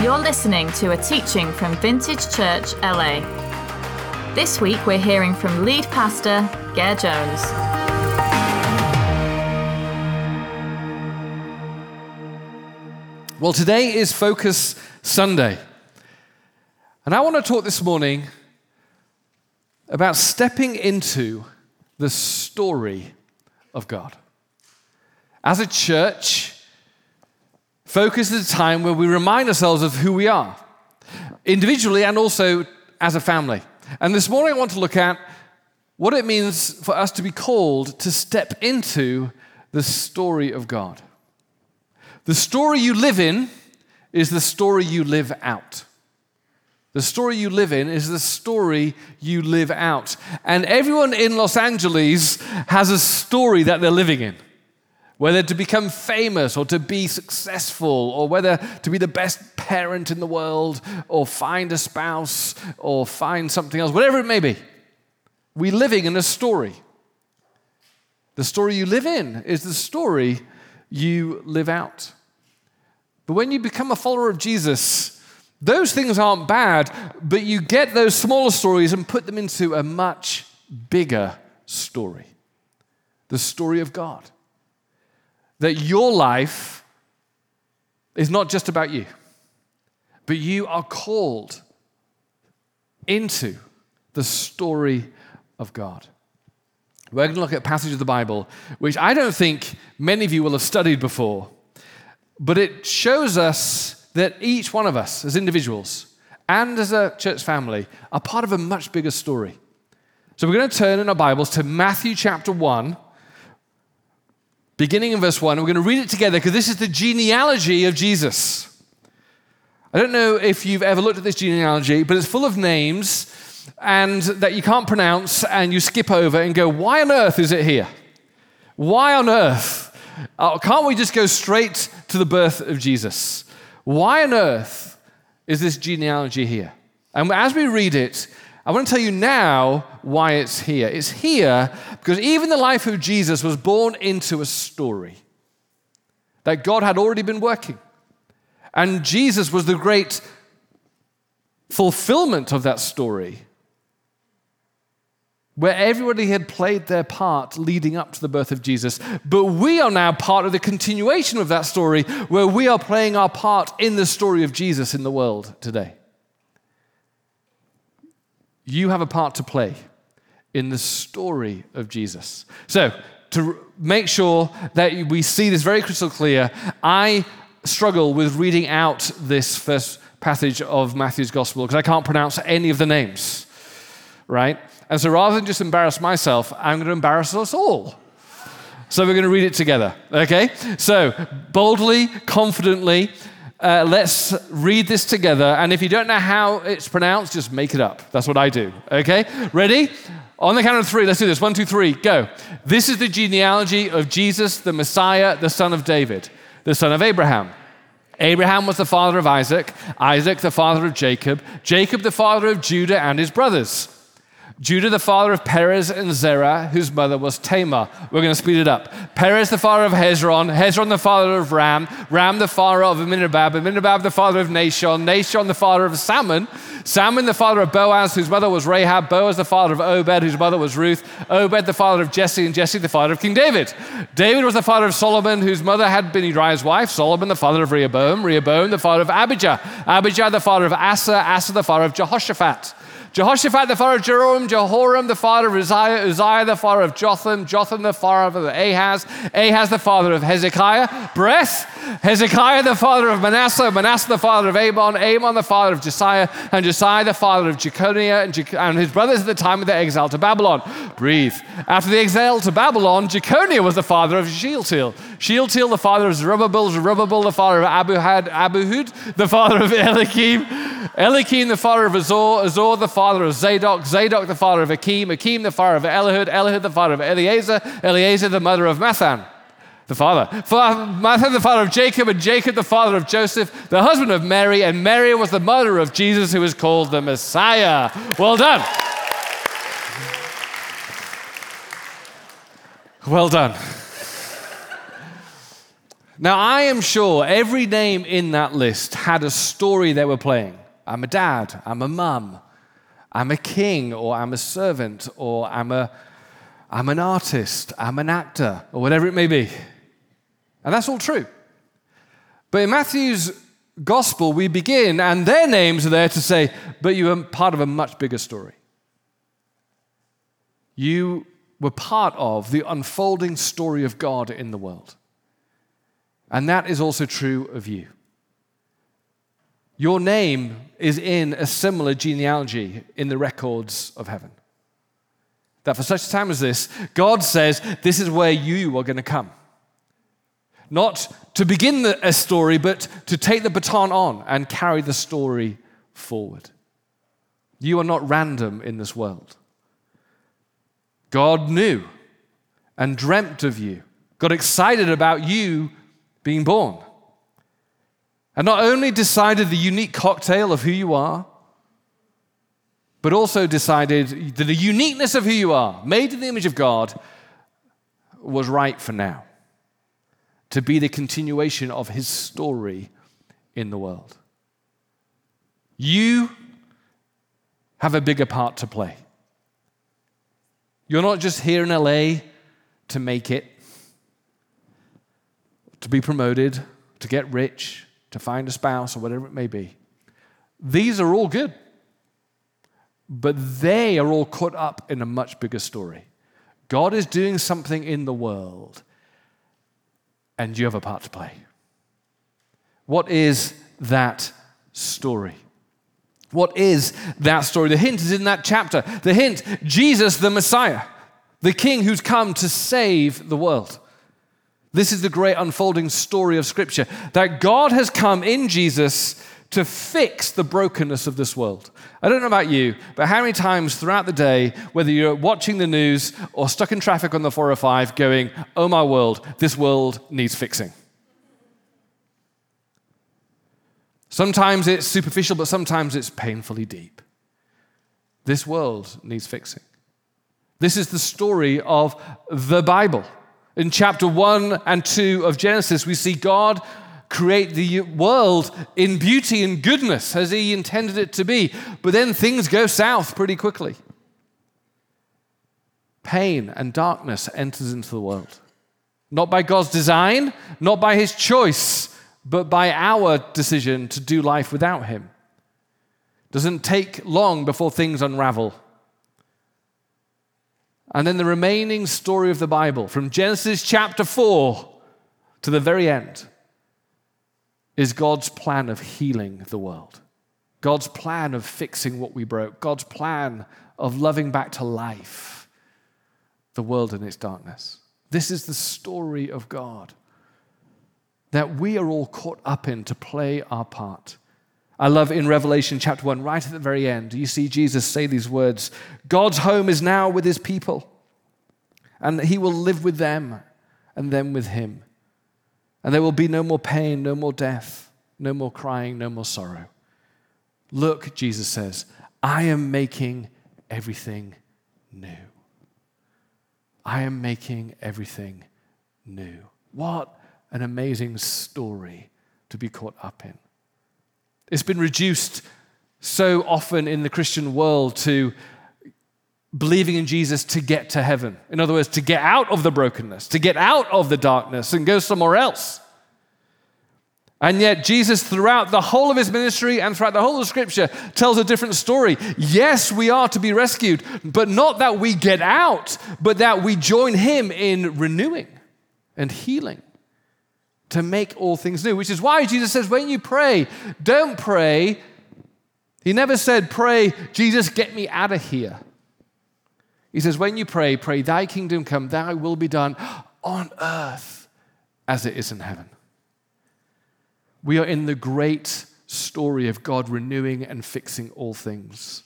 You're listening to a teaching from Vintage Church LA. This week we're hearing from lead pastor Gare Jones. Well, today is Focus Sunday. And I want to talk this morning about stepping into the story of God. As a church, Focus is a time where we remind ourselves of who we are, individually and also as a family. And this morning I want to look at what it means for us to be called to step into the story of God. The story you live in is the story you live out. The story you live in is the story you live out. And everyone in Los Angeles has a story that they're living in whether to become famous or to be successful, or whether to be the best parent in the world, or find a spouse, or find something else, whatever it may be. We're living in a story. The story you live in is the story you live out. But when you become a follower of Jesus, those things aren't bad, but you get those smaller stories and put them into a much bigger story the story of God that your life is not just about you, but you are called into the story of God. We're going to look at a passage of the Bible, which I don't think many of you will have studied before, but it shows us that each one of us as individuals and as a church family are part of a much bigger story. So we're going to turn in our Bibles to Matthew chapter 1 beginning in verse 1. We're going to read it together because this is the genealogy of Jesus. I don't know if you've ever looked at this genealogy, but it's full of names and that you can't pronounce and you skip over and go, why on earth is it here? Why on earth? Uh, can't we just go straight to the birth of Jesus? Why on earth is this genealogy here? And as we read it, I want to tell you now why it's here. It's here because even the life of Jesus was born into a story that God had already been working. And Jesus was the great fulfillment of that story, where everybody had played their part leading up to the birth of Jesus. But we are now part of the continuation of that story, where we are playing our part in the story of Jesus in the world today. You have a part to play in the story of Jesus. So, to make sure that we see this very crystal clear, I struggle with reading out this first passage of Matthew's gospel because I can't pronounce any of the names, right? And so rather than just embarrass myself, I'm going to embarrass us all. So we're going to read it together, okay? So boldly, confidently, uh, let's read this together. And if you don't know how it's pronounced, just make it up. That's what I do. Okay? Ready? On the count of three, let's do this. One, two, three, go. This is the genealogy of Jesus, the Messiah, the son of David, the son of Abraham. Abraham was the father of Isaac, Isaac the father of Jacob, Jacob the father of Judah and his brothers. Judah, the father of Perez and Zerah, whose mother was Tamar. We're going to speed it up. Perez, the father of Hezron, Hezron, the father of Ram, Ram, the father of Amminadab, Amminadab, the father of Nahshon, Nahshon, the father of Salmon, Salmon, the father of Boaz, whose mother was Rahab, Boaz, the father of Obed, whose mother was Ruth, Obed, the father of Jesse, and Jesse, the father of King David. David was the father of Solomon, whose mother had been Uriah's wife, Solomon, the father of Rehoboam, Rehoboam, the father of Abijah, Abijah, the father of Asa, Asa, the father of Jehoshaphat. Jehoshaphat the father of Jehoram, Jehoram the father of Uzziah, Uzziah the father of Jotham, Jotham the father of Ahaz, Ahaz the father of Hezekiah, breath, Hezekiah the father of Manasseh, Manasseh the father of Amon, Amon the father of Josiah, and Josiah the father of Jeconiah, and, Je- and his brothers at the time of their exile to Babylon. Breathe. After the exile to Babylon, Jeconiah was the father of Shealtiel, Shealtiel the father of Zerubbabel, Zerubbabel the father of Abihud, Abihud the father of Eliakim, Eliakim the father of Azor, Azor the father of Zadok, Zadok the father of Akim, Akim the father of Elihud, Elihud the father of Eleazar, Eleazar the mother of Matthan the father. Matthan, the father of Jacob, and Jacob, the father of Joseph, the husband of Mary, and Mary was the mother of Jesus, who was called the Messiah. Well done. Well done. Now, I am sure every name in that list had a story they were playing. I'm a dad, I'm a mum, I'm a king, or I'm a servant, or I'm, a, I'm an artist, I'm an actor, or whatever it may be. And that's all true. But in Matthew's gospel, we begin, and their names are there to say, but you are part of a much bigger story. You were part of the unfolding story of God in the world. And that is also true of you. Your name is in a similar genealogy in the records of heaven. That for such a time as this, God says, This is where you are going to come. Not to begin a story, but to take the baton on and carry the story forward. You are not random in this world. God knew and dreamt of you, got excited about you being born. And not only decided the unique cocktail of who you are, but also decided that the uniqueness of who you are, made in the image of God, was right for now to be the continuation of his story in the world. You have a bigger part to play. You're not just here in LA to make it, to be promoted, to get rich, to find a spouse, or whatever it may be. These are all good, but they are all caught up in a much bigger story. God is doing something in the world, and you have a part to play. What is that story? What is that story? The hint is in that chapter. The hint Jesus, the Messiah, the King who's come to save the world. This is the great unfolding story of Scripture that God has come in Jesus to fix the brokenness of this world. I don't know about you, but how many times throughout the day, whether you're watching the news or stuck in traffic on the 405, going, Oh my world, this world needs fixing? Sometimes it's superficial, but sometimes it's painfully deep. This world needs fixing. This is the story of the Bible. In chapter 1 and 2 of Genesis, we see God create the world in beauty and goodness as he intended it to be. But then things go south pretty quickly. Pain and darkness enters into the world. Not by God's design, not by his choice, but by our decision to do life without him. Doesn't take long before things unravel. And then the remaining story of the Bible, from Genesis chapter 4 to the very end, is God's plan of healing the world, God's plan of fixing what we broke, God's plan of loving back to life the world in its darkness. This is the story of God that we are all caught up in to play our part. I love in Revelation chapter 1, right at the very end, you see Jesus say these words God's home is now with his people, and he will live with them and them with him. And there will be no more pain, no more death, no more crying, no more sorrow. Look, Jesus says, I am making everything new. I am making everything new. What an amazing story to be caught up in. It's been reduced so often in the Christian world to believing in Jesus to get to heaven. In other words, to get out of the brokenness, to get out of the darkness and go somewhere else. And yet, Jesus, throughout the whole of his ministry and throughout the whole of Scripture, tells a different story. Yes, we are to be rescued, but not that we get out, but that we join him in renewing and healing to make all things new, which is why Jesus says, when you pray, don't pray. He never said, pray, Jesus, get me out of here. He says, when you pray, pray, thy kingdom come, thy will be done on earth as it is in heaven. We are in the great story of God renewing and fixing all things.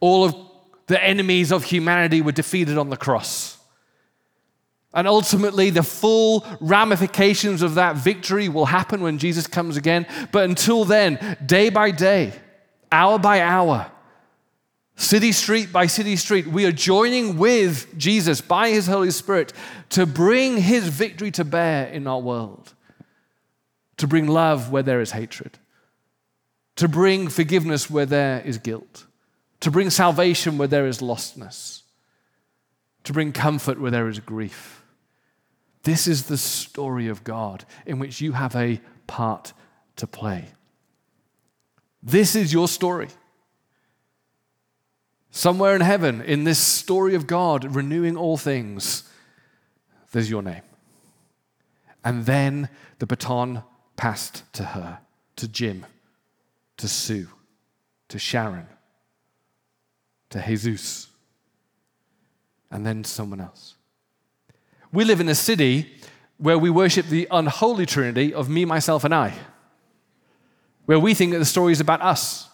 All of the enemies of humanity were defeated on the cross. And ultimately, the full ramifications of that victory will happen when Jesus comes again. But until then, day by day, hour by hour, city street by city street, we are joining with Jesus by his Holy Spirit to bring his victory to bear in our world, to bring love where there is hatred, to bring forgiveness where there is guilt, to bring salvation where there is lostness, to bring comfort where there is grief. This is the story of God in which you have a part to play. This is your story. Somewhere in heaven, in this story of God renewing all things, there's your name. And then the baton passed to her, to Jim, to Sue, to Sharon, to Jesus, and then someone else. We live in a city where we worship the unholy trinity of me, myself, and I, where we think that the story is about us.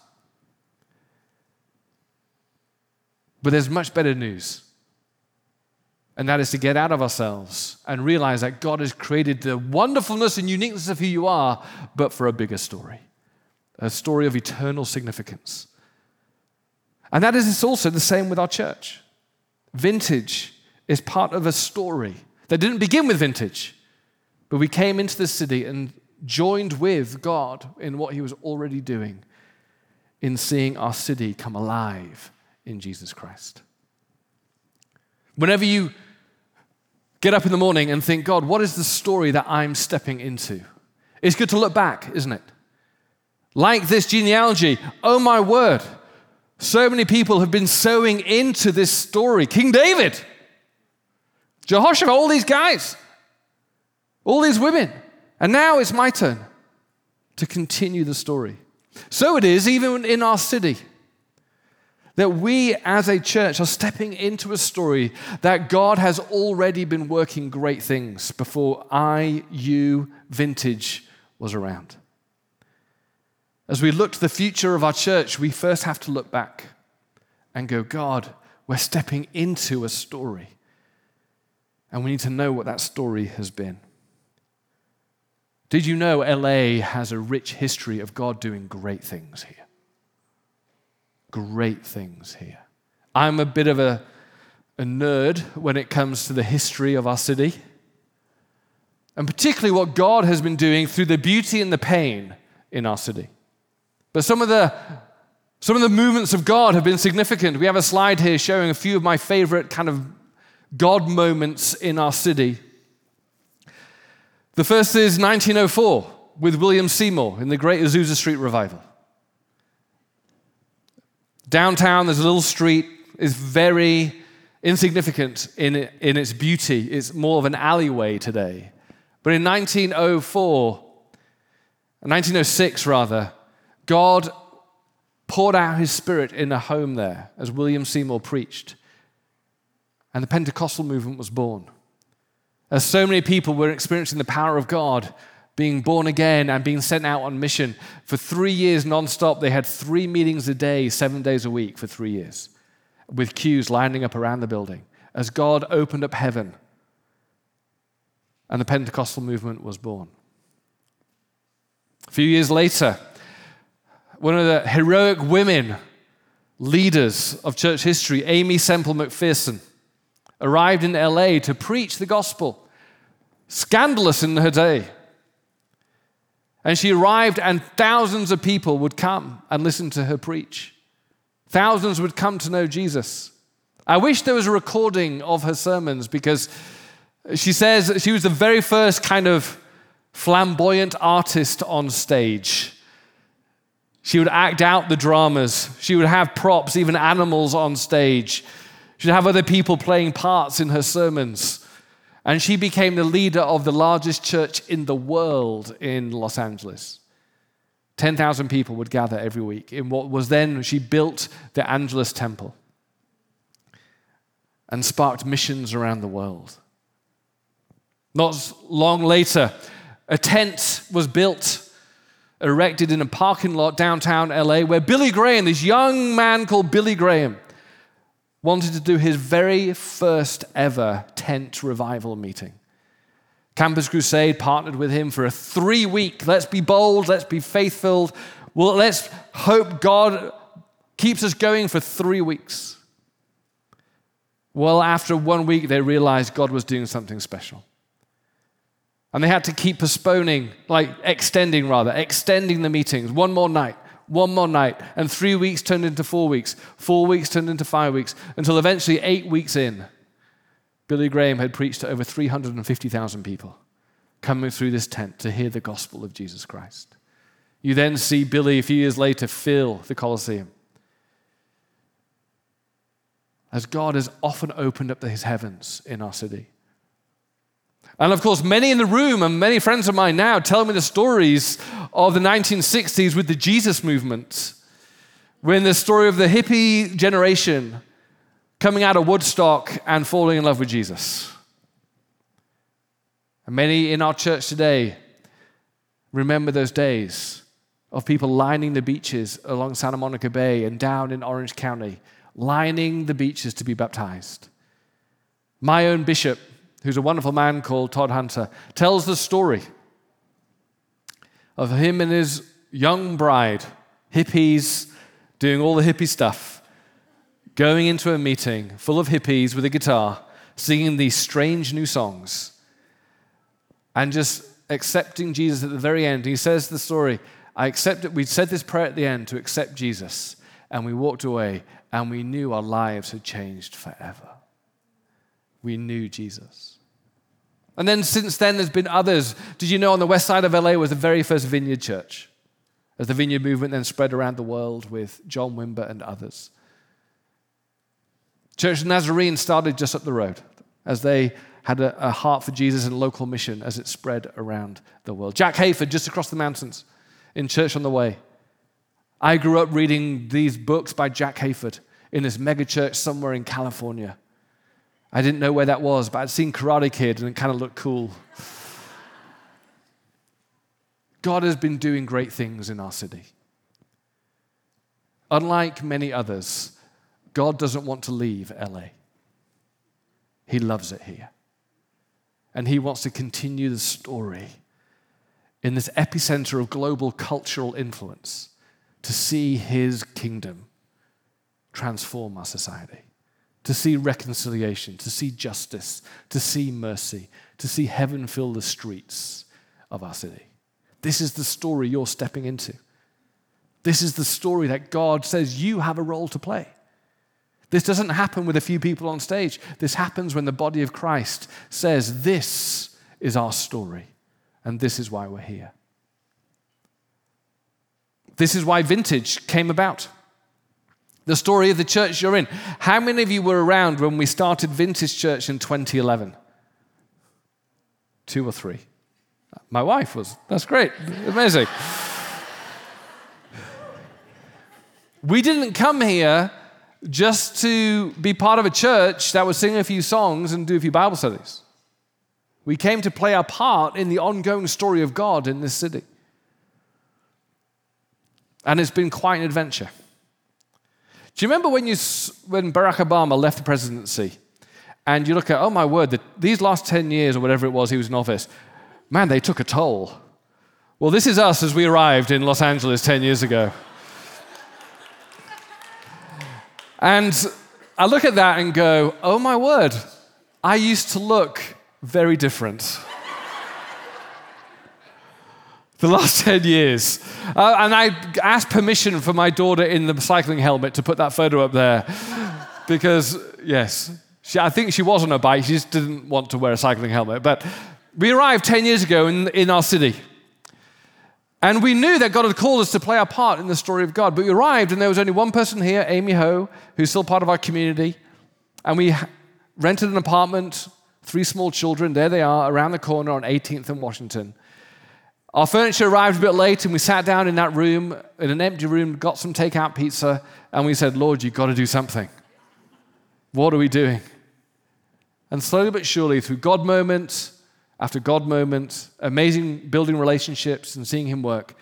But there's much better news. And that is to get out of ourselves and realize that God has created the wonderfulness and uniqueness of who you are, but for a bigger story, a story of eternal significance. And that is also the same with our church. Vintage is part of a story that didn't begin with vintage, but we came into the city and joined with God in what He was already doing in seeing our city come alive in Jesus Christ. Whenever you get up in the morning and think, God, what is the story that I'm stepping into? It's good to look back, isn't it? Like this genealogy, oh my word, so many people have been sowing into this story. King David, Jehoshaphat, all these guys, all these women. And now it's my turn to continue the story. So it is even in our city that we as a church are stepping into a story that God has already been working great things before I, you, vintage was around. As we look to the future of our church, we first have to look back and go, God, we're stepping into a story and we need to know what that story has been. Did you know LA has a rich history of God doing great things here? Great things here. I'm a bit of a, a nerd when it comes to the history of our city, and particularly what God has been doing through the beauty and the pain in our city. But some of the some of the movements of God have been significant. We have a slide here showing a few of my favorite kind of God moments in our city. The first is 1904 with William Seymour in the Great Azusa Street Revival. Downtown, there's a little street, is very insignificant in, in its beauty. It's more of an alleyway today. But in 1904, 1906 rather, God poured out his spirit in a home there as William Seymour preached and the Pentecostal movement was born. As so many people were experiencing the power of God, being born again and being sent out on mission for three years nonstop, they had three meetings a day, seven days a week for three years, with queues lining up around the building as God opened up heaven and the Pentecostal movement was born. A few years later, one of the heroic women leaders of church history, Aimee Semple McPherson, arrived in LA to preach the gospel. Scandalous in her day. And she arrived, and thousands of people would come and listen to her preach. Thousands would come to know Jesus. I wish there was a recording of her sermons because she says she was the very first kind of flamboyant artist on stage. She would act out the dramas, she would have props, even animals on stage. She'd have other people playing parts in her sermons. And she became the leader of the largest church in the world in Los Angeles. 10,000 people would gather every week in what was then, she built the Angelus Temple and sparked missions around the world. Not long later, a tent was built, erected in a parking lot downtown LA, where Billy Graham, this young man called Billy Graham, wanted to do his very first ever tent revival meeting. Campus Crusade partnered with him for a three week, let's be bold, let's be faithful, well, let's hope God keeps us going for three weeks. Well, after one week, they realized God was doing something special. And they had to keep postponing, like extending rather, extending the meetings. One more night, one more night. And three weeks turned into four weeks. Four weeks turned into five weeks. Until eventually, eight weeks in, Billy Graham had preached to over 350,000 people coming through this tent to hear the gospel of Jesus Christ. You then see Billy a few years later fill the Colosseum. As God has often opened up his heavens in our city. And of course, many in the room and many friends of mine now tell me the stories of the 1960s with the Jesus movement, when the story of the hippie generation coming out of Woodstock and falling in love with Jesus. And many in our church today remember those days of people lining the beaches along Santa Monica Bay and down in Orange County, lining the beaches to be baptized. My own bishop who's a wonderful man called Todd Hunter, tells the story of him and his young bride, hippies, doing all the hippie stuff, going into a meeting full of hippies with a guitar, singing these strange new songs, and just accepting Jesus at the very end. He says the story I accepted, we said this prayer at the end to accept Jesus, and we walked away, and we knew our lives had changed forever. We knew Jesus. And then since then, there's been others. Did you know on the west side of LA was the very first vineyard church? As the vineyard movement then spread around the world with John Wimber and others. Church of Nazarene started just up the road as they had a, a, heart for Jesus and local mission as it spread around the world. Jack Hayford, just across the mountains in Church on the Way. I grew up reading these books by Jack Hayford in this mega church somewhere in California. I didn't know where that was, but I'd seen Karate Kid and it kind of looked cool. God has been doing great things in our city. Unlike many others, God doesn't want to leave LA. He loves it here. And He wants to continue the story in this epicenter of global cultural influence to see His kingdom transform our society to see reconciliation, to see justice, to see mercy, to see heaven fill the streets of our city. This is the story you're stepping into. This is the story that God says you have a role to play. This doesn't happen with a few people on stage. This happens when the body of Christ says, This is our story, and this is why we're here. This is why vintage came about the story of the church you're in. How many of you were around when we started Vintage Church in 2011? Two or three? My wife was. That's great. Amazing. we didn't come here just to be part of a church that would sing a few songs and do a few Bible studies. We came to play our part in the ongoing story of God in this city. And it's been quite an adventure. Do you remember when, you, when Barack Obama left the presidency and you look at, oh my word, the, these last 10 years or whatever it was he was in office, man, they took a toll. Well, this is us as we arrived in Los Angeles 10 years ago. and I look at that and go, oh my word, I used to look very different the last 10 years. Uh, and I asked permission for my daughter in the cycling helmet to put that photo up there. because, yes, she, I think she was on a bike, she just didn't want to wear a cycling helmet. But we arrived 10 years ago in, in our city. And we knew that God had called us to play our part in the story of God. But we arrived, and there was only one person here, Amy Ho, who's still part of our community. And we rented an apartment, three small children, there they are, around the corner on 18th and Washington. Our furniture arrived a bit late, and we sat down in that room, in an empty room, got some takeout pizza, and we said, Lord, you've got to do something. What are we doing? And slowly but surely, through God moment after God moment, amazing building relationships and seeing Him work,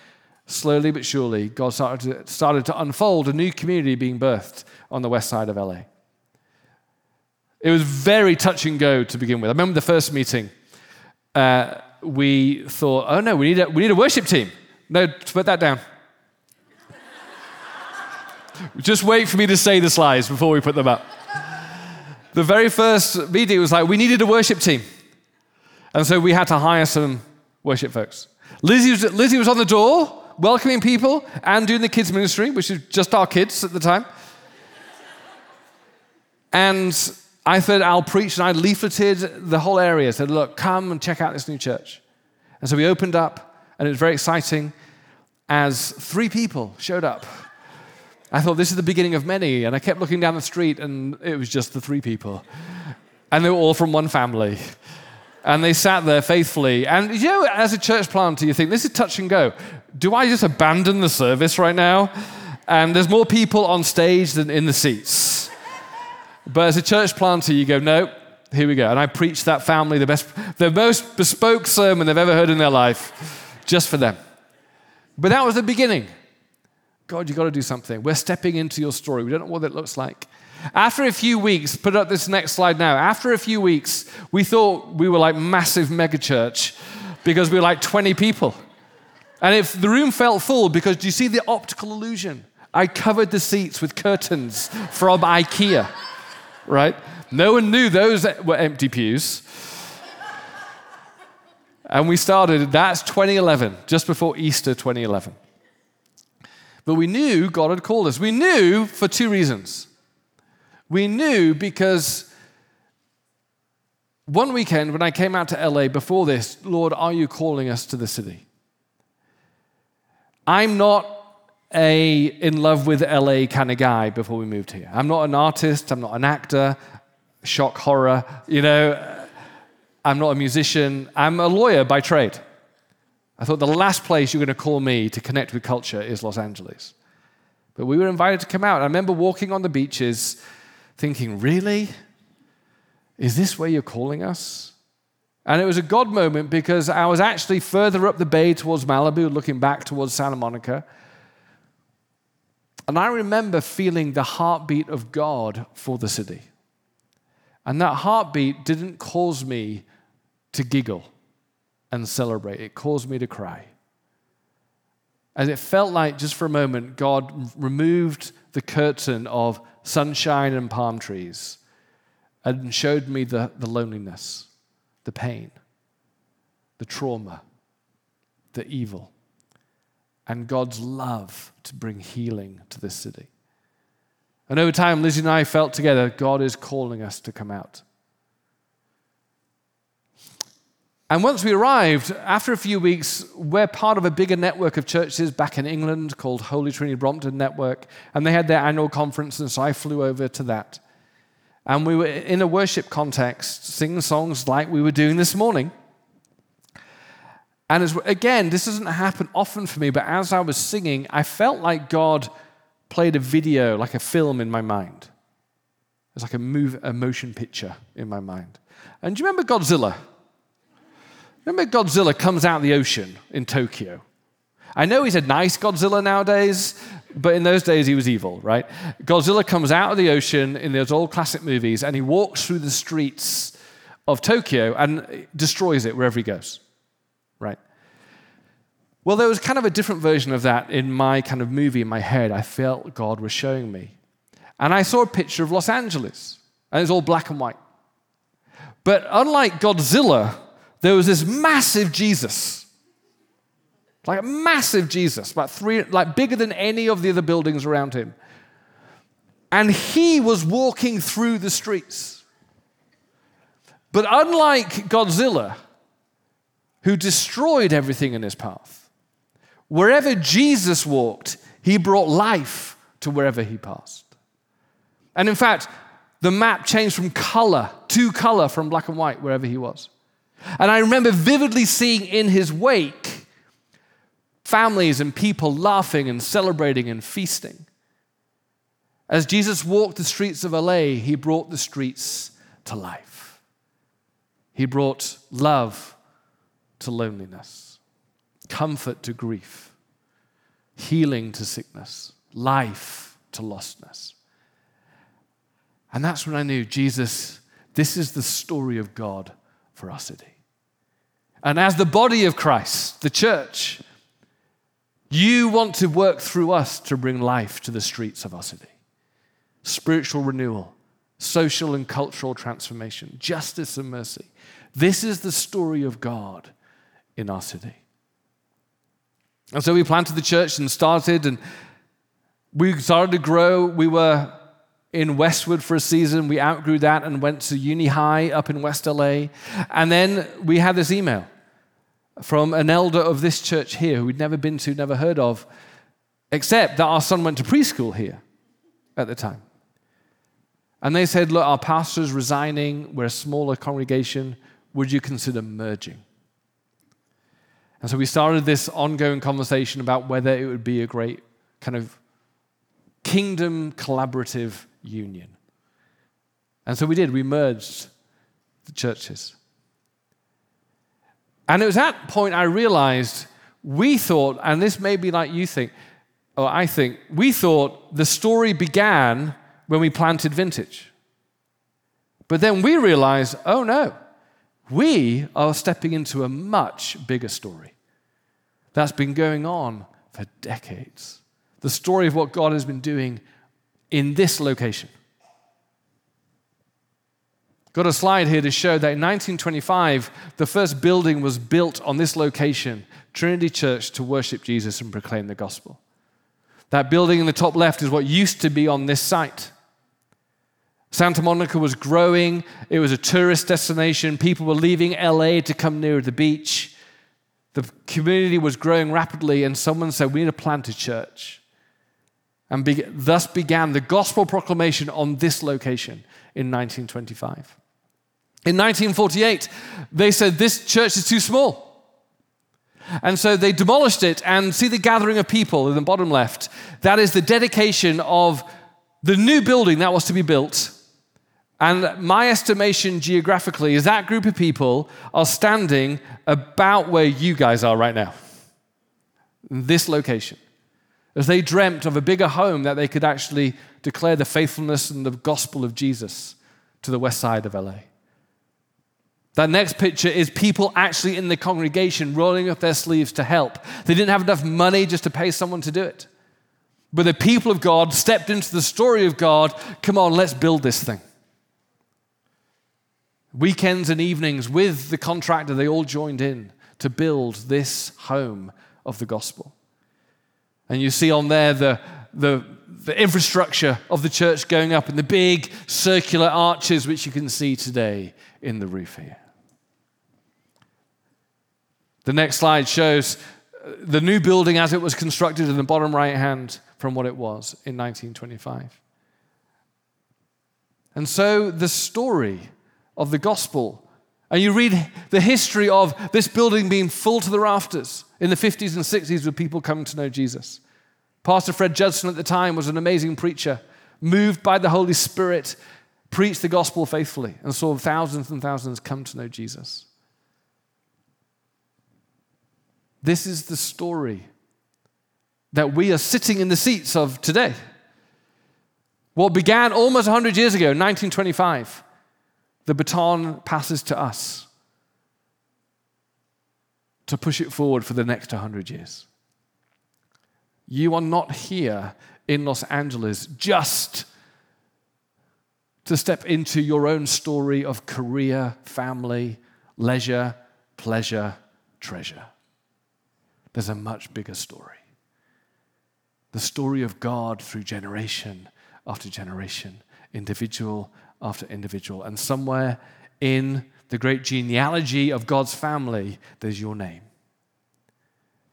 slowly but surely, God started to, started to unfold a new community being birthed on the west side of LA. It was very touch and go to begin with. I remember the first meeting. Uh, we thought, oh no, we need a, we need a worship team. No, put that down. Just wait for me to say the slides before we put them up. The very first meeting was like, we needed a worship team. And so we had to hire some worship folks. Lizzie was, Lizzie was on the door, welcoming people and doing the kids' ministry, which is just our kids at the time. and I said, I'll preach, and I leafleted the whole area. I said, look, come and check out this new church. And so we opened up, and it was very exciting as three people showed up. I thought, this is the beginning of many. And I kept looking down the street, and it was just the three people. And they were all from one family. And they sat there faithfully. And you know, as a church planter, you think, this is touch and go. Do I just abandon the service right now? And there's more people on stage than in the seats. But as a church planter, you go, no, here we go. And I preached that family the best, the most bespoke sermon they've ever heard in their life, just for them. But that was the beginning. God, you've got to do something. We're stepping into your story. We don't know what it looks like. After a few weeks, put up this next slide now. After a few weeks, we thought we were like massive megachurch because we were like 20 people. And if the room felt full, because do you see the optical illusion? I covered the seats with curtains from IKEA, right? No one knew those were empty pews. And we started, that's 2011, just before Easter 2011. But we knew God had called us. We knew for two reasons. We knew because one weekend when I came out to LA before this, Lord, are you calling us to the city? I'm not a in love with LA kind of guy before we moved here. I'm not an artist, I'm not an actor, shock horror, you know, I'm not a musician, I'm a lawyer by trade. I thought the last place you're going to call me to connect with culture is Los Angeles. But we were invited to come out. I remember walking on the beaches thinking, really? Is this where you're calling us? And it was a God moment because I was actually further up the bay towards Malibu, looking back towards Santa Monica. And I remember feeling the heartbeat of God for the city. And that heartbeat didn't cause me to giggle and celebrate. It caused me to cry. As it felt like, just for a moment, God removed the curtain of sunshine and palm trees and showed me the, the loneliness, the pain, the trauma, the evil, and God's love to bring healing to this city. And over time, Lizzie and I felt together God is calling us to come out. And once we arrived, after a few weeks, we're part of a bigger network of churches back in England called Holy Trinity Brompton Network. And they had their annual conference, and so I flew over to that. And we were in a worship context, singing songs like we were doing this morning. And as, again, this doesn't happen often for me, but as I was singing, I felt like God played a video, like a film in my mind. It's like a, move, a motion picture in my mind. And do you remember Godzilla? Remember, Godzilla comes out of the ocean in Tokyo. I know he's a nice Godzilla nowadays, but in those days he was evil, right? Godzilla comes out of the ocean in those old classic movies and he walks through the streets of Tokyo and destroys it wherever he goes, right? Well, there was kind of a different version of that in my kind of movie in my head. I felt God was showing me. And I saw a picture of Los Angeles, and it's all black and white. But unlike Godzilla, there was this massive Jesus. Like a massive Jesus, about three, like bigger than any of the other buildings around him. And he was walking through the streets. But unlike Godzilla, who destroyed everything in his path, wherever Jesus walked, he brought life to wherever he passed. And in fact, the map changed from color to color from black and white wherever he was. And I remember vividly seeing in his wake families and people laughing and celebrating and feasting. As Jesus walked the streets of LA, he brought the streets to life. He brought love to loneliness, comfort to grief, healing to sickness, life to lostness. And that's when I knew Jesus, this is the story of God for our city. And as the body of Christ, the church, You want to work through us to bring life to the streets of our city. Spiritual renewal, social and cultural transformation, justice and mercy. This is the story of God in our city. And so we planted the church and started, and we started to grow. We were in Westwood for a season. We outgrew that and went to Uni High up in West LA. And then we had this email from an elder of this church here who we'd never been to, never heard of, except that our son went to preschool here at the time. And they said, Look, our pastor's resigning. We're a smaller congregation. Would you consider merging? And so we started this ongoing conversation about whether it would be a great kind of kingdom collaborative union. And so we did, we merged the churches. And it was at that point I realized we thought, and this may be like you think, or I think, we thought the story began when we planted vintage. But then we realized, oh no, we are stepping into a much bigger story that's been going on for decades. The story of what God has been doing in this location. Got a slide here to show that in 1925, the first building was built on this location, Trinity Church, to worship Jesus and proclaim the gospel. That building in the top left is what used to be on this site. Santa Monica was growing, it was a tourist destination. People were leaving LA to come near the beach. The community was growing rapidly, and someone said, We need to plant a church. And be- thus began the gospel proclamation on this location in 1925. In 1948, they said, This church is too small. And so they demolished it and see the gathering of people in the bottom left. That is the dedication of the new building that was to be built and my estimation geographically is that group of people are standing about where you guys are right now, this location, as they dreamt of a bigger home that they could actually declare the faithfulness and the gospel of Jesus to the west side of LA. That next picture is people actually in the congregation rolling up their sleeves to help. They didn't have enough money just to pay someone to do it. But the people of God stepped into the story of God. Come on, let's build this thing. Weekends and evenings with the contractor, they all joined in to build this home of the gospel. And you see on there the, the, the infrastructure of the church going up and the big circular arches, which you can see today in the roof here. The next slide shows uh, the new building as it was constructed in the bottom right hand from what it was in 1925. And so the story of the gospel. And you read the history of this building being full to the rafters in the 50s and 60s with people coming to know Jesus. Pastor Fred Judson at the time was an amazing preacher, moved by the Holy Spirit, preached the gospel faithfully, and saw thousands and thousands come to know Jesus. This is the story that we are sitting in the seats of today. What began almost 100 years ago, 1925 the baton passes to us to push it forward for the next 100 years. You are not here in Los Angeles just to step into your own story of career, family, leisure, pleasure, treasure. There's a much bigger story. The story of God through generation after generation, individual after individual. And somewhere in the great genealogy of God's family, there's your name.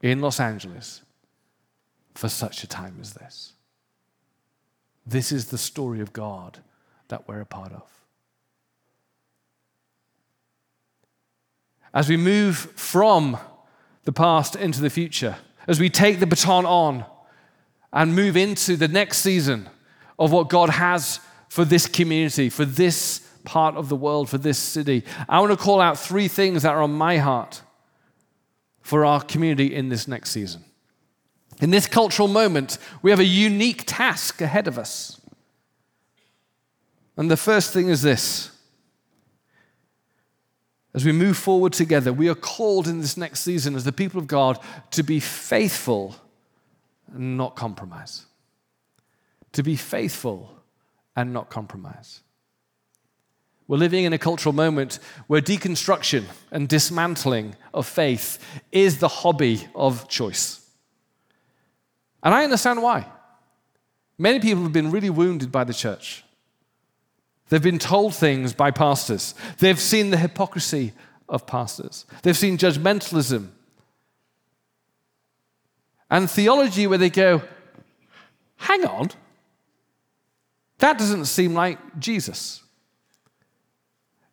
In Los Angeles, for such a time as this. This is the story of God that we're a part of. As we move from the past into the future, as we take the baton on and move into the next season of what God has for this community, for this part of the world, for this city. I want to call out three things that are on my heart for our community in this next season. In this cultural moment, we have a unique task ahead of us. And the first thing is this as we move forward together, we are called in this next season as the people of God to be faithful and not compromise. To be faithful and not compromise. We're living in a cultural moment where deconstruction and dismantling of faith is the hobby of choice. And I understand why. Many people have been really wounded by the church. They've been told things by pastors. They've seen the hypocrisy of pastors. They've seen judgmentalism and theology where they go, hang on, that doesn't seem like Jesus.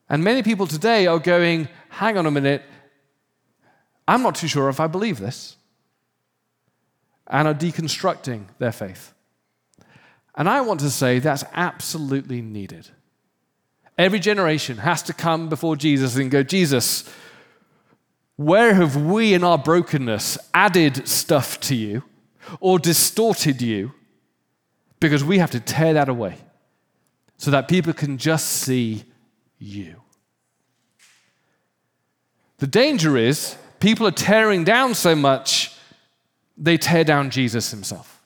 And many people today are going, hang on a minute, I'm not too sure if I believe this, and are deconstructing their faith. And I want to say that's absolutely needed. Every generation has to come before Jesus and go, Jesus, where have we in our brokenness added stuff to you or distorted you? Because we have to tear that away so that people can just see you. The danger is people are tearing down so much, they tear down Jesus himself.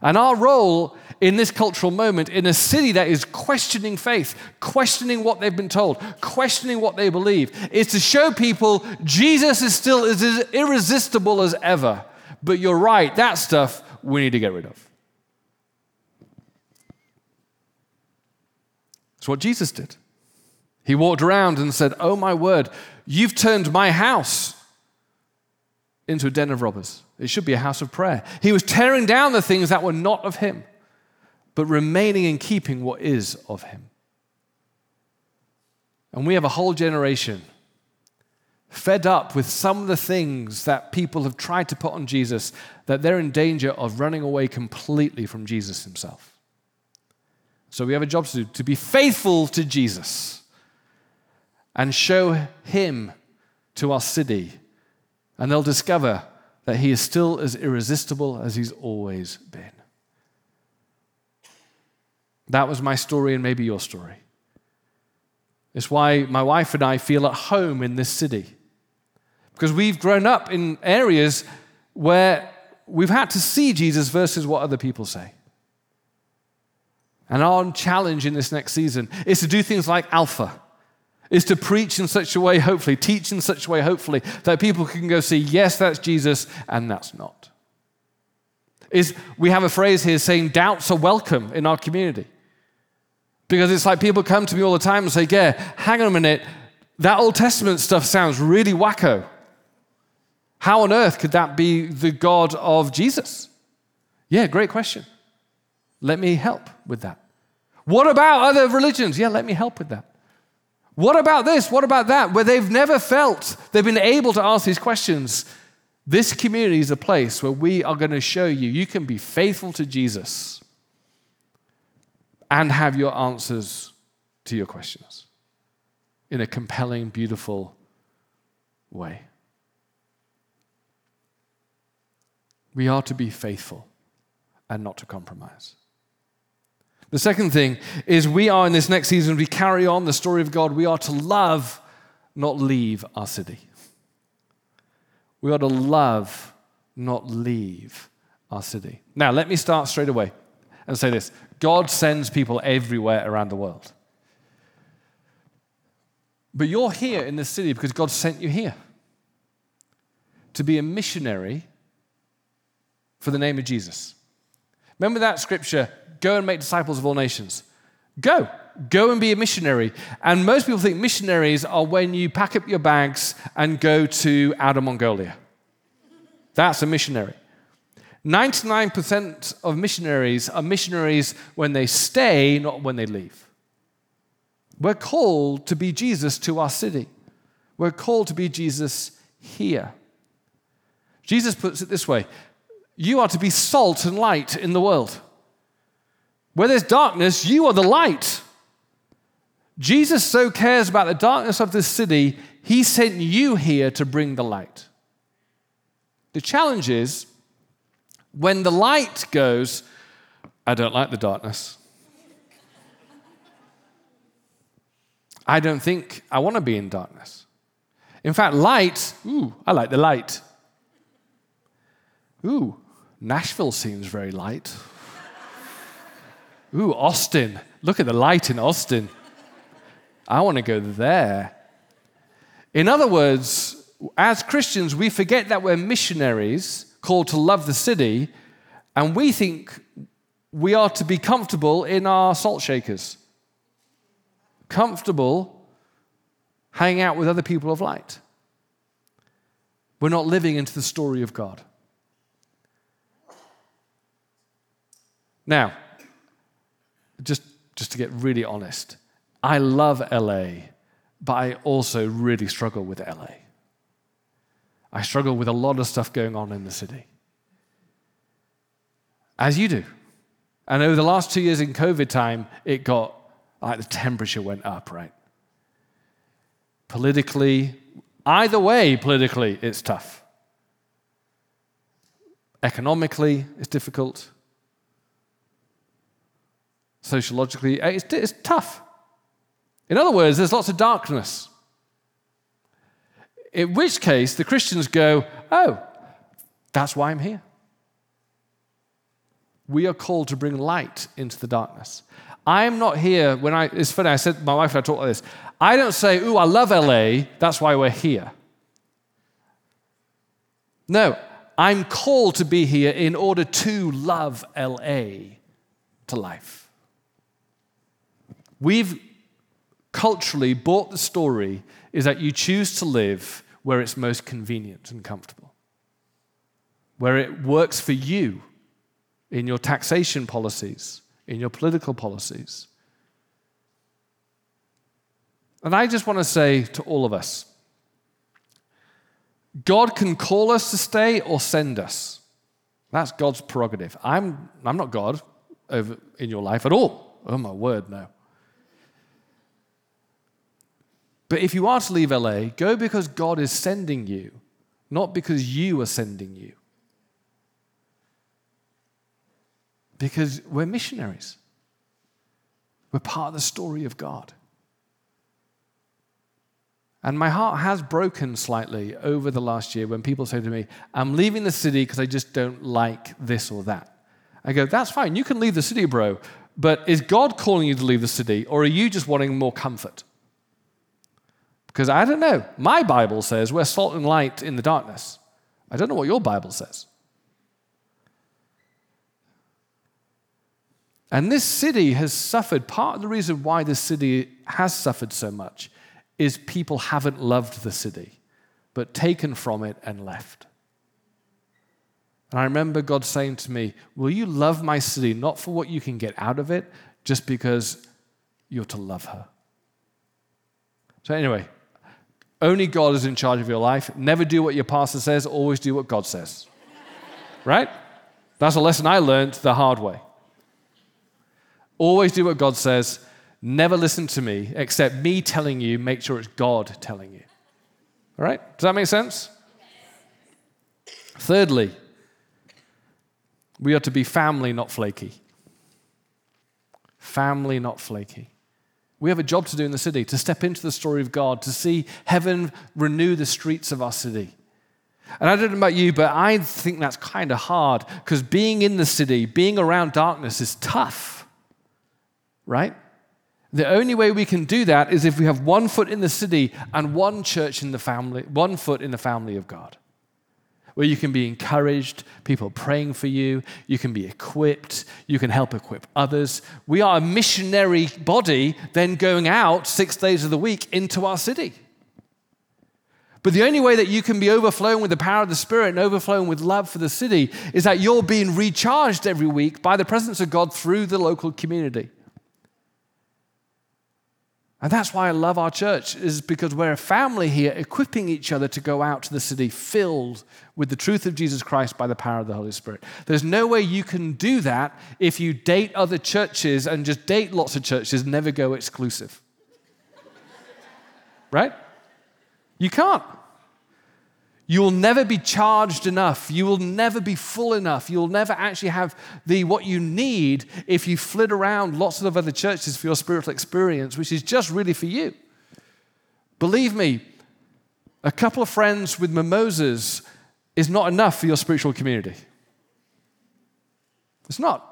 And our role in this cultural moment, in a city that is questioning faith, questioning what they've been told, questioning what they believe, is to show people Jesus is still as irresistible as ever. But you're right, that stuff we need to get rid of. It's what Jesus did. He walked around and said, Oh my word, you've turned my house into a den of robbers. It should be a house of prayer. He was tearing down the things that were not of him, but remaining in keeping what is of him. And we have a whole generation fed up with some of the things that people have tried to put on Jesus that they're in danger of running away completely from Jesus himself. So we have a job to do to be faithful to Jesus and show him to our city. And they'll discover that he is still as irresistible as he's always been. That was my story and maybe your story. It's why my wife and I feel at home in this city. Because we've grown up in areas where we've had to see Jesus versus what other people say. And our challenge in this next season is to do things like Alpha is to preach in such a way, hopefully, teach in such a way, hopefully, that people can go see, yes, that's Jesus, and that's not. Is we have a phrase here saying doubts are welcome in our community. Because it's like people come to me all the time and say, yeah, hang on a minute, that Old Testament stuff sounds really wacko. How on earth could that be the God of Jesus? Yeah, great question. Let me help with that. What about other religions? Yeah, let me help with that. What about this? What about that? Where they've never felt they've been able to ask these questions. This community is a place where we are going to show you you can be faithful to Jesus and have your answers to your questions in a compelling, beautiful way. We are to be faithful and not to compromise. The second thing is we are in this next season, we carry on the story of God. We are to love, not leave our city. We are to love, not leave our city. Now, let me start straight away and say this God sends people everywhere around the world. But you're here in this city because God sent you here to be a missionary for the name of Jesus. Remember that scripture Go and make disciples of all nations. Go. Go and be a missionary. And most people think missionaries are when you pack up your bags and go to outer Mongolia. That's a missionary. 99% of missionaries are missionaries when they stay, not when they leave. We're called to be Jesus to our city. We're called to be Jesus here. Jesus puts it this way You are to be salt and light in the world. Where there's darkness, you are the light. Jesus so cares about the darkness of this city, he sent you here to bring the light. The challenge is when the light goes, I don't like the darkness. I don't think I want to be in darkness. In fact, light, ooh, I like the light. Ooh, Nashville seems very light. Ooh, Austin. Look at the light in Austin. I want to go there. In other words, as Christians, we forget that we're missionaries called to love the city, and we think we are to be comfortable in our salt shakers, comfortable hanging out with other people of light. We're not living into the story of God. Now, just, just to get really honest, I love LA, but I also really struggle with LA. I struggle with a lot of stuff going on in the city. As you do. And over the last two years in COVID time, it got like the temperature went up, right? Politically, either way, politically, it's tough. Economically, it's difficult sociologically. Uh, it's, it's tough. In other words, there's lots of darkness. In which case, the Christians go, Oh, that's why I'm here. We are called to bring light into the darkness. I am not here when I, it's funny, I said, my wife and I talked like this. I don't say, Ooh, I love LA, that's why we're here. No, I'm called to be here in order to love LA to life. We've culturally bought the story is that you choose to live where it's most convenient and comfortable, where it works for you in your taxation policies, in your political policies. And I just want to say to all of us God can call us to stay or send us. That's God's prerogative. I'm, I'm not God over in your life at all. Oh, my word, no. But if you are to leave LA, go because God is sending you, not because you are sending you. Because we're missionaries. We're part of the story of God. And my heart has broken slightly over the last year when people say to me, I'm leaving the city because I just don't like this or that. I go, that's fine. You can leave the city, bro. But is God calling you to leave the city, or are you just wanting more comfort? Because I don't know. My Bible says we're salt and light in the darkness. I don't know what your Bible says. And this city has suffered. Part of the reason why this city has suffered so much is people haven't loved the city, but taken from it and left. And I remember God saying to me, Will you love my city not for what you can get out of it, just because you're to love her? So, anyway, only God is in charge of your life. Never do what your pastor says, always do what God says. right? That's a lesson I learned the hard way. Always do what God says. Never listen to me, except me telling you, make sure it's God telling you. All right? Does that make sense? Thirdly, we are to be family, not flaky. Family, not flaky. We have a job to do in the city, to step into the story of God, to see heaven renew the streets of our city. And I don't know about you, but I think that's kind of hard because being in the city, being around darkness is tough, right? The only way we can do that is if we have one foot in the city and one church in the family, one foot in the family of God where you can be encouraged, people praying for you, you can be equipped, you can help equip others. We are a missionary body then going out six days of the week into our city. But the only way that you can be overflowing with the power of the Spirit and overflowing with love for the city is that you're being recharged every week by the presence of God through the local community. And that's why I love our church, is because we're a family here, equipping each other to go out to the city filled with the truth of Jesus Christ by the power of the Holy Spirit. There's no way you can do that if you date other churches and just date lots of churches, never go exclusive. right? You can't. You will never be charged enough. You will never be full enough. You'll never actually have the what you need if you flit around lots of other churches for your spiritual experience, which is just really for you. Believe me, a couple of friends with mimosas is not enough for your spiritual community. It's not.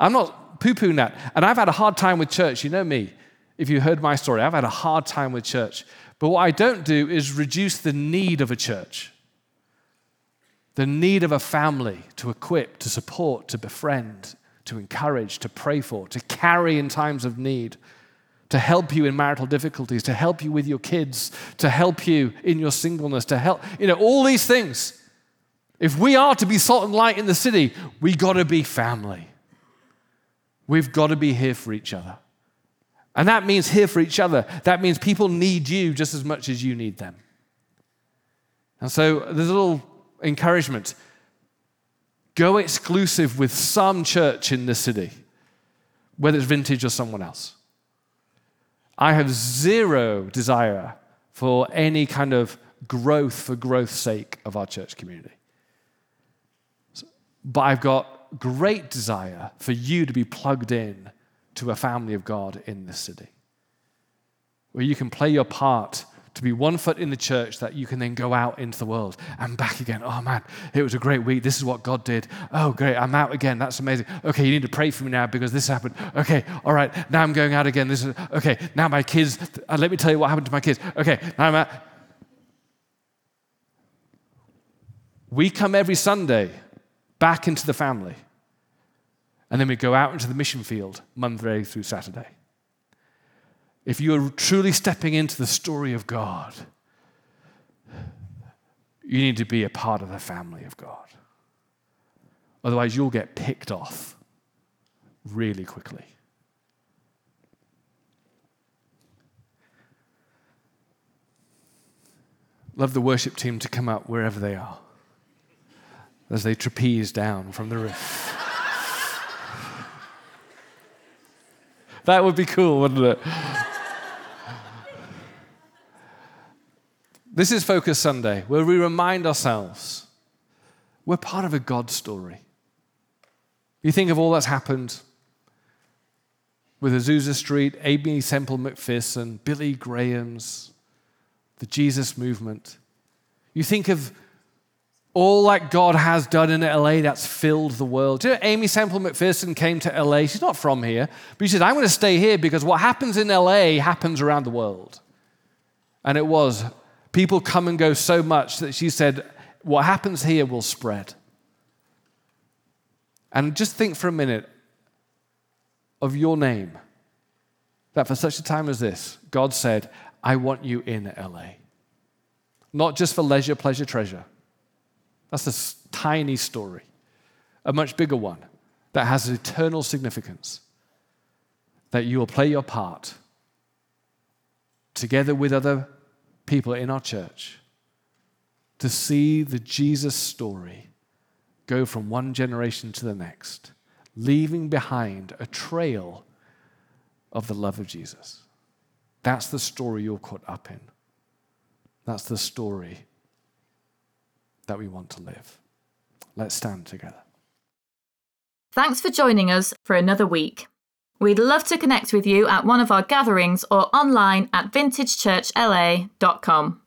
I'm not poo pooing that. And I've had a hard time with church. You know me. If you heard my story, I've had a hard time with church. But what I don't do is reduce the need of a church, the need of a family to equip, to support, to befriend, to encourage, to pray for, to carry in times of need, to help you in marital difficulties, to help you with your kids, to help you in your singleness, to help, you know, all these things. If we are to be salt and light in the city, we got to be family. We've got to be here for each other. And that means here for each other. That means people need you just as much as you need them. And so there's a little encouragement. Go exclusive with some church in the city, whether it's vintage or someone else. I have zero desire for any kind of growth for growth's sake of our church community. But I've got great desire for you to be plugged in to a family of God in this city, where you can play your part to be one foot in the church that you can then go out into the world and back again. Oh man, it was a great week. This is what God did. Oh, great. I'm out again. That's amazing. Okay, you need to pray for me now because this happened. Okay, all right. Now I'm going out again. This is okay. Now my kids, uh, let me tell you what happened to my kids. Okay, now I'm out. We come every Sunday back into the family. And then we go out into the mission field Monday through Saturday. If you are truly stepping into the story of God, you need to be a part of the family of God. Otherwise, you'll get picked off really quickly. Love the worship team to come up wherever they are as they trapeze down from the roof. That would be cool, wouldn't it? this is Focus Sunday, where we remind ourselves we're part of a God story. You think of all that's happened with Azusa Street, Aimee Semple McPherson, Billy Graham's, the Jesus movement. You think of all that God has done in LA that's filled the world. Do you know, Aimee Semple McPherson came to LA. She's not from here, but she said, I'm going to stay here because what happens in LA happens around the world. And it was. People come and go so much that she said, What happens here will spread. And just think for a minute of your name that for such a time as this, God said, I want you in LA. Not just for leisure, pleasure, treasure that's a tiny story. A much bigger one that has eternal significance. That you will play your part together with other people in our church to see the Jesus story go from one generation to the next, leaving behind a trail of the love of Jesus. That's the story you're caught up in. That's the story that we want to live. Let's stand together. Thanks for joining us for another week. We'd love to connect with you at one of our gatherings or online at vintagechurchla.com.